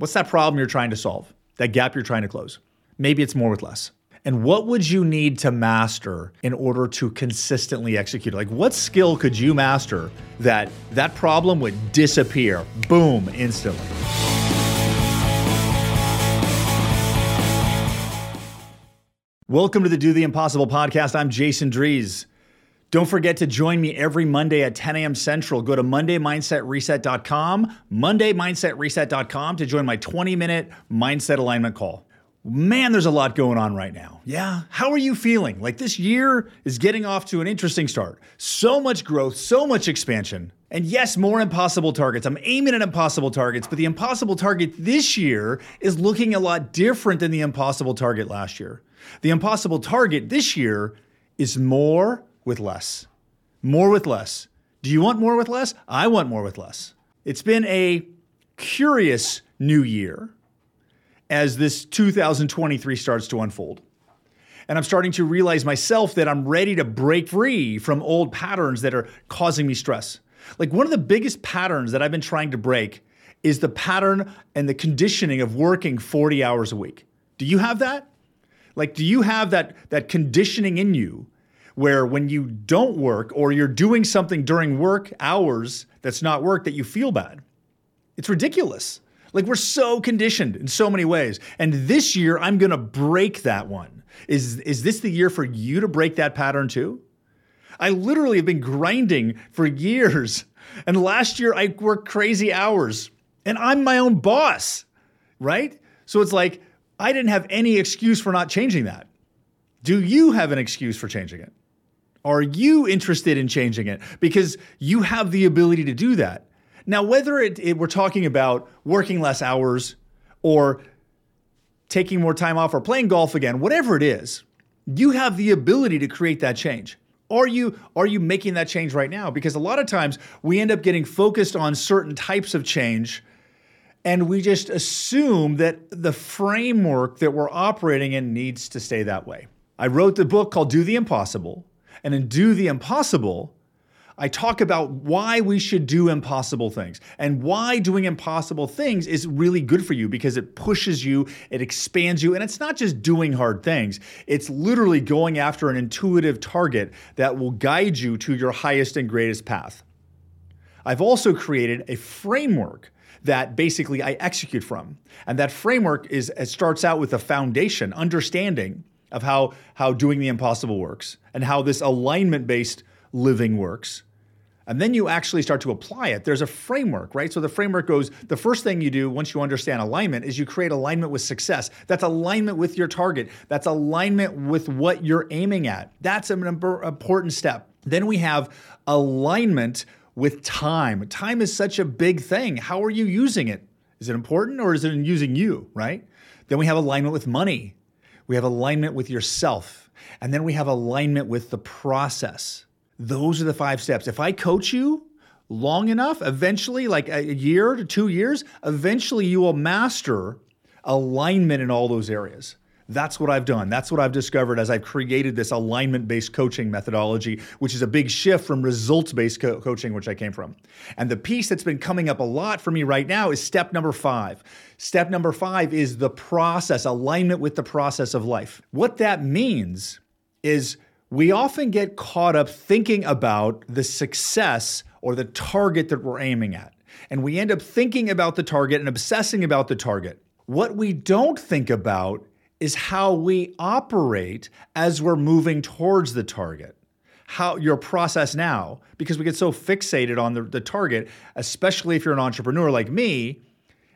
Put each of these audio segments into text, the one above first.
What's that problem you're trying to solve? That gap you're trying to close? Maybe it's more with less. And what would you need to master in order to consistently execute? Like what skill could you master that that problem would disappear boom instantly? Welcome to the Do the Impossible podcast. I'm Jason Drees. Don't forget to join me every Monday at 10 a.m. Central. Go to MondayMindsetReset.com, MondayMindsetReset.com to join my 20 minute mindset alignment call. Man, there's a lot going on right now. Yeah. How are you feeling? Like this year is getting off to an interesting start. So much growth, so much expansion. And yes, more impossible targets. I'm aiming at impossible targets, but the impossible target this year is looking a lot different than the impossible target last year. The impossible target this year is more with less. More with less. Do you want more with less? I want more with less. It's been a curious new year as this 2023 starts to unfold. And I'm starting to realize myself that I'm ready to break free from old patterns that are causing me stress. Like one of the biggest patterns that I've been trying to break is the pattern and the conditioning of working 40 hours a week. Do you have that? Like do you have that that conditioning in you where when you don't work or you're doing something during work hours that's not work that you feel bad. It's ridiculous. Like we're so conditioned in so many ways. And this year I'm going to break that one. Is is this the year for you to break that pattern too? I literally have been grinding for years. And last year I worked crazy hours and I'm my own boss, right? So it's like I didn't have any excuse for not changing that. Do you have an excuse for changing it? Are you interested in changing it? Because you have the ability to do that. Now, whether it, it, we're talking about working less hours or taking more time off or playing golf again, whatever it is, you have the ability to create that change. Are you are you making that change right now? Because a lot of times we end up getting focused on certain types of change and we just assume that the framework that we're operating in needs to stay that way. I wrote the book called Do the Impossible and in Do the Impossible, I talk about why we should do impossible things and why doing impossible things is really good for you because it pushes you, it expands you, and it's not just doing hard things. It's literally going after an intuitive target that will guide you to your highest and greatest path. I've also created a framework that basically I execute from. And that framework is it starts out with a foundation, understanding of how, how doing the impossible works and how this alignment based living works. And then you actually start to apply it. There's a framework, right? So the framework goes the first thing you do once you understand alignment is you create alignment with success. That's alignment with your target, that's alignment with what you're aiming at. That's an important step. Then we have alignment with time. Time is such a big thing. How are you using it? Is it important or is it in using you, right? Then we have alignment with money we have alignment with yourself, and then we have alignment with the process. Those are the five steps. If I coach you long enough, eventually, like a year to two years, eventually you will master alignment in all those areas. That's what I've done. That's what I've discovered as I've created this alignment based coaching methodology, which is a big shift from results based co- coaching, which I came from. And the piece that's been coming up a lot for me right now is step number five. Step number five is the process, alignment with the process of life. What that means is we often get caught up thinking about the success or the target that we're aiming at. And we end up thinking about the target and obsessing about the target. What we don't think about is how we operate as we're moving towards the target. How your process now, because we get so fixated on the, the target, especially if you're an entrepreneur like me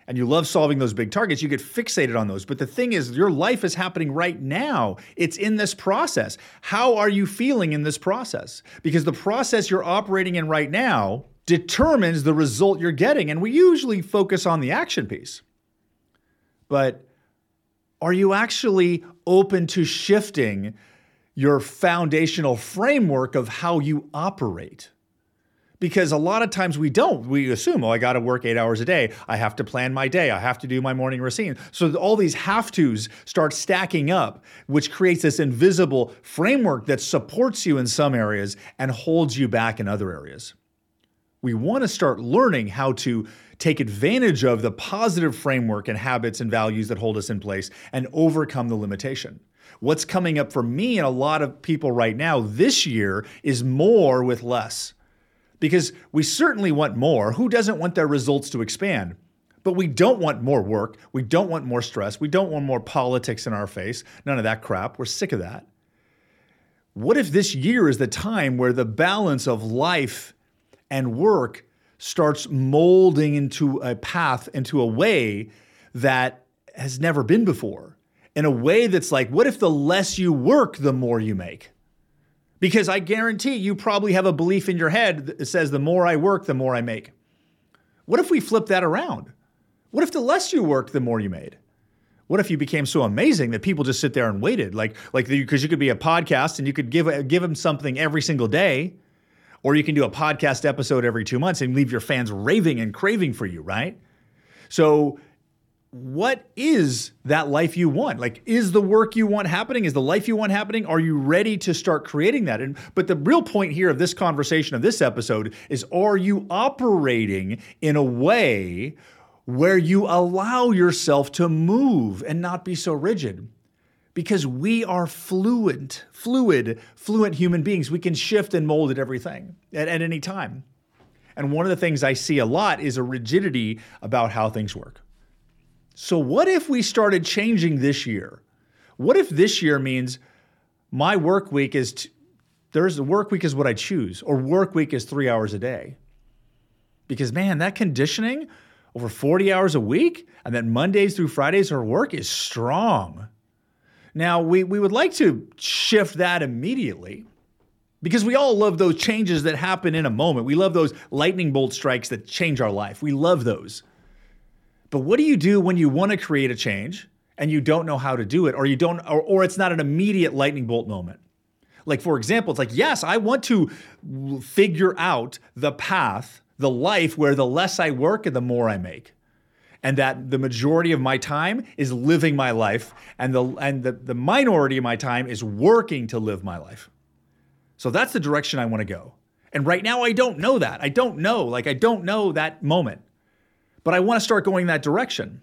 and you love solving those big targets, you get fixated on those. But the thing is, your life is happening right now. It's in this process. How are you feeling in this process? Because the process you're operating in right now determines the result you're getting. And we usually focus on the action piece. But are you actually open to shifting your foundational framework of how you operate? Because a lot of times we don't. We assume, oh, I got to work eight hours a day. I have to plan my day. I have to do my morning routine. So all these have tos start stacking up, which creates this invisible framework that supports you in some areas and holds you back in other areas. We want to start learning how to take advantage of the positive framework and habits and values that hold us in place and overcome the limitation. What's coming up for me and a lot of people right now this year is more with less. Because we certainly want more. Who doesn't want their results to expand? But we don't want more work. We don't want more stress. We don't want more politics in our face. None of that crap. We're sick of that. What if this year is the time where the balance of life and work starts molding into a path, into a way that has never been before? In a way that's like, what if the less you work, the more you make? Because I guarantee you probably have a belief in your head that says, the more I work, the more I make. What if we flip that around? What if the less you worked, the more you made? What if you became so amazing that people just sit there and waited, like like because you could be a podcast and you could give give them something every single day, or you can do a podcast episode every two months and leave your fans raving and craving for you, right? So what is that life you want? Like, is the work you want happening? Is the life you want happening? Are you ready to start creating that? And but the real point here of this conversation of this episode is are you operating in a way where you allow yourself to move and not be so rigid. Because we are fluent, fluid, fluent human beings. We can shift and mold at everything at, at any time. And one of the things I see a lot is a rigidity about how things work. So, what if we started changing this year? What if this year means my work week is t- there's the work week is what I choose, or work week is three hours a day? Because man, that conditioning over 40 hours a week, and then Mondays through Fridays are work is strong. Now, we, we would like to shift that immediately because we all love those changes that happen in a moment. We love those lightning bolt strikes that change our life. We love those. But what do you do when you want to create a change and you don't know how to do it, or you don't, or, or it's not an immediate lightning bolt moment? Like, for example, it's like, yes, I want to figure out the path the life where the less I work and the more I make. And that the majority of my time is living my life, and the and the, the minority of my time is working to live my life. So that's the direction I want to go. And right now I don't know that. I don't know. Like I don't know that moment. But I want to start going that direction.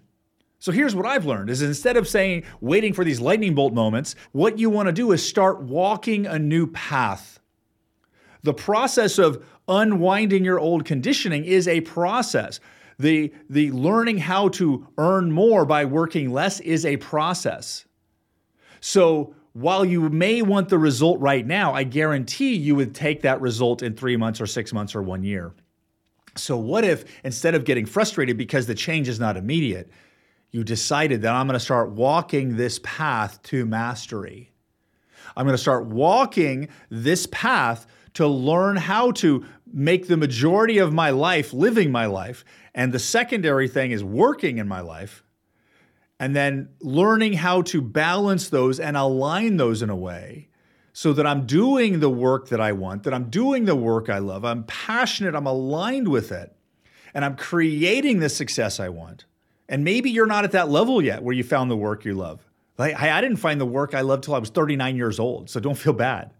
So here's what I've learned is instead of saying waiting for these lightning bolt moments, what you want to do is start walking a new path. The process of unwinding your old conditioning is a process. The, the learning how to earn more by working less is a process. So while you may want the result right now, I guarantee you would take that result in three months or six months or one year. So, what if instead of getting frustrated because the change is not immediate, you decided that I'm going to start walking this path to mastery? I'm going to start walking this path to learn how to make the majority of my life living my life. And the secondary thing is working in my life. And then learning how to balance those and align those in a way so that I'm doing the work that I want, that I'm doing the work I love, I'm passionate, I'm aligned with it, and I'm creating the success I want. And maybe you're not at that level yet where you found the work you love. Like, I didn't find the work I love till I was 39 years old, so don't feel bad.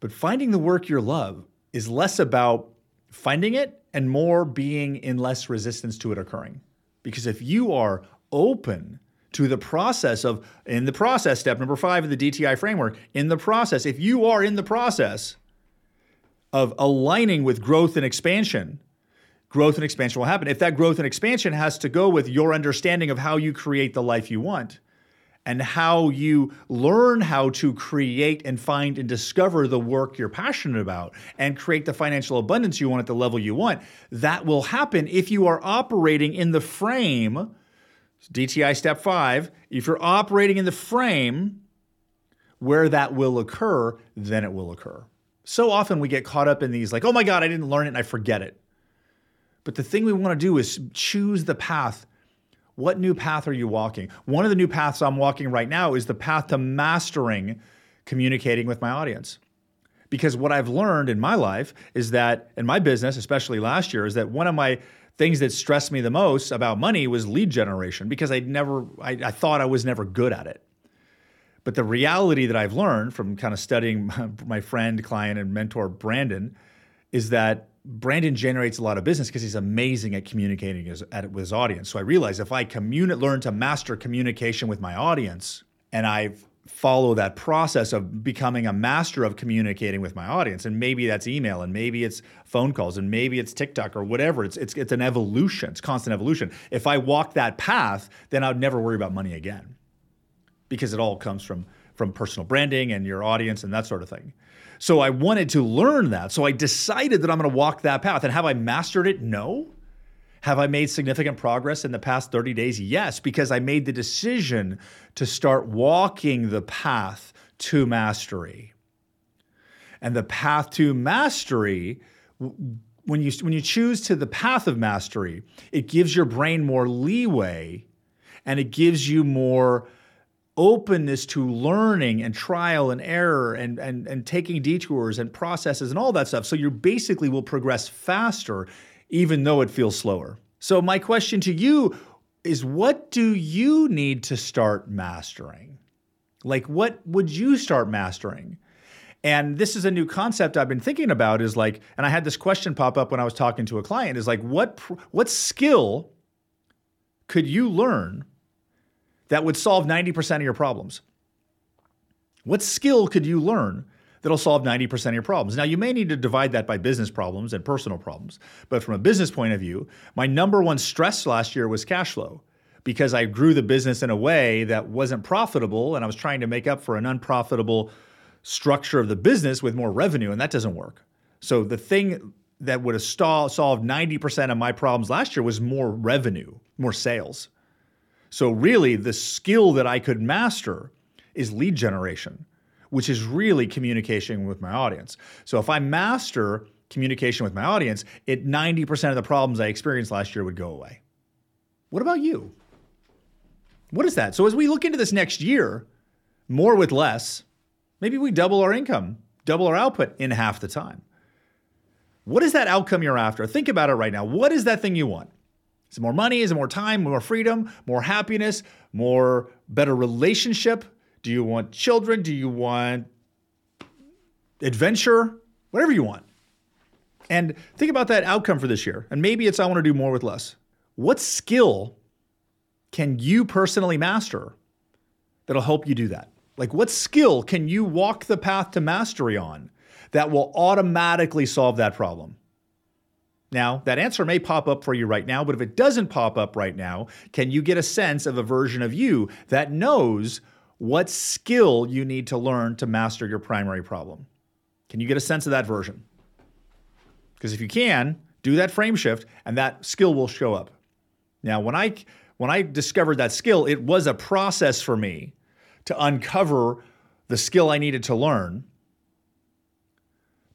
But finding the work you love is less about finding it and more being in less resistance to it occurring. Because if you are open to the process of, in the process, step number five of the DTI framework, in the process, if you are in the process of aligning with growth and expansion, growth and expansion will happen. If that growth and expansion has to go with your understanding of how you create the life you want, and how you learn how to create and find and discover the work you're passionate about and create the financial abundance you want at the level you want. That will happen if you are operating in the frame. DTI step five, if you're operating in the frame where that will occur, then it will occur. So often we get caught up in these, like, oh my God, I didn't learn it and I forget it. But the thing we want to do is choose the path what new path are you walking? One of the new paths I'm walking right now is the path to mastering communicating with my audience. Because what I've learned in my life is that, in my business, especially last year, is that one of my things that stressed me the most about money was lead generation because I'd never, I, I thought I was never good at it. But the reality that I've learned from kind of studying my friend, client, and mentor Brandon is that Brandon generates a lot of business because he's amazing at communicating his, at, with his audience. So I realized if I communi- learn to master communication with my audience and I follow that process of becoming a master of communicating with my audience, and maybe that's email, and maybe it's phone calls, and maybe it's TikTok or whatever. It's it's it's an evolution. It's constant evolution. If I walk that path, then I'd never worry about money again, because it all comes from from personal branding and your audience and that sort of thing. So I wanted to learn that. So I decided that I'm going to walk that path. And have I mastered it? No. Have I made significant progress in the past 30 days? Yes, because I made the decision to start walking the path to mastery. And the path to mastery, when you, when you choose to the path of mastery, it gives your brain more leeway and it gives you more openness to learning and trial and error and, and, and taking detours and processes and all that stuff. So you basically will progress faster, even though it feels slower. So, my question to you is what do you need to start mastering? Like, what would you start mastering? And this is a new concept I've been thinking about is like, and I had this question pop up when I was talking to a client is like, what, what skill could you learn that would solve 90% of your problems? What skill could you learn that'll solve 90% of your problems? Now, you may need to divide that by business problems and personal problems, but from a business point of view, my number one stress last year was cash flow because I grew the business in a way that wasn't profitable and I was trying to make up for an unprofitable structure of the business with more revenue, and that doesn't work. So the thing that would have solved 90% of my problems last year was more revenue, more sales. So, really, the skill that I could master is lead generation, which is really communication with my audience. So, if I master communication with my audience, it 90% of the problems I experienced last year would go away. What about you? What is that? So, as we look into this next year, more with less, maybe we double our income, double our output in half the time. What is that outcome you're after? Think about it right now. What is that thing you want? Is it more money? Is it more time, more freedom, more happiness, more better relationship? Do you want children? Do you want adventure? Whatever you want. And think about that outcome for this year. And maybe it's I want to do more with less. What skill can you personally master that'll help you do that? Like, what skill can you walk the path to mastery on that will automatically solve that problem? Now, that answer may pop up for you right now, but if it doesn't pop up right now, can you get a sense of a version of you that knows what skill you need to learn to master your primary problem? Can you get a sense of that version? Because if you can, do that frame shift and that skill will show up. Now, when I when I discovered that skill, it was a process for me to uncover the skill I needed to learn.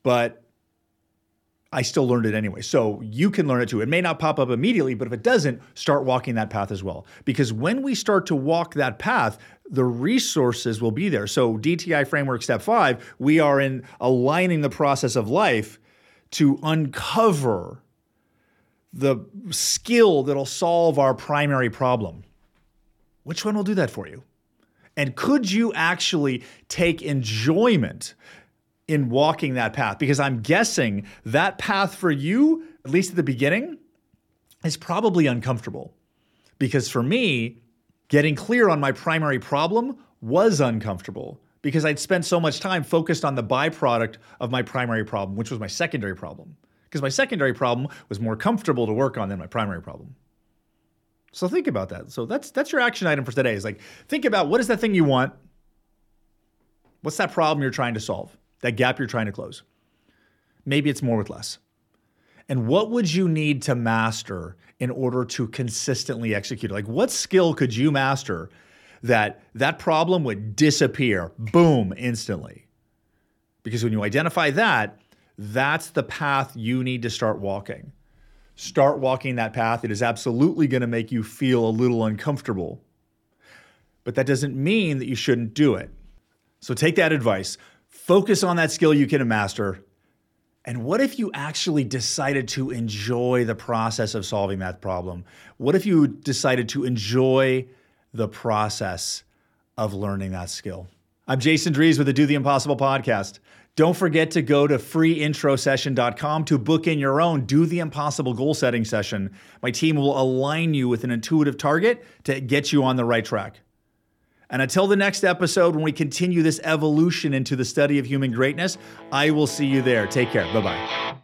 But I still learned it anyway. So you can learn it too. It may not pop up immediately, but if it doesn't, start walking that path as well. Because when we start to walk that path, the resources will be there. So, DTI framework step five, we are in aligning the process of life to uncover the skill that'll solve our primary problem. Which one will do that for you? And could you actually take enjoyment in walking that path because I'm guessing that path for you, at least at the beginning, is probably uncomfortable. Because for me, getting clear on my primary problem was uncomfortable because I'd spent so much time focused on the byproduct of my primary problem, which was my secondary problem. Because my secondary problem was more comfortable to work on than my primary problem. So think about that. So that's that's your action item for today. Is like think about what is that thing you want? What's that problem you're trying to solve? That gap you're trying to close. Maybe it's more with less. And what would you need to master in order to consistently execute? Like, what skill could you master that that problem would disappear, boom, instantly? Because when you identify that, that's the path you need to start walking. Start walking that path. It is absolutely going to make you feel a little uncomfortable, but that doesn't mean that you shouldn't do it. So take that advice. Focus on that skill you can master. And what if you actually decided to enjoy the process of solving that problem? What if you decided to enjoy the process of learning that skill? I'm Jason Drees with the Do the Impossible podcast. Don't forget to go to freeintrosession.com to book in your own Do the Impossible goal setting session. My team will align you with an intuitive target to get you on the right track. And until the next episode, when we continue this evolution into the study of human greatness, I will see you there. Take care. Bye bye.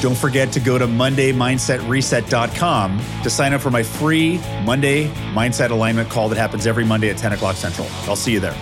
Don't forget to go to MondayMindsetReset.com to sign up for my free Monday Mindset Alignment call that happens every Monday at 10 o'clock Central. I'll see you there.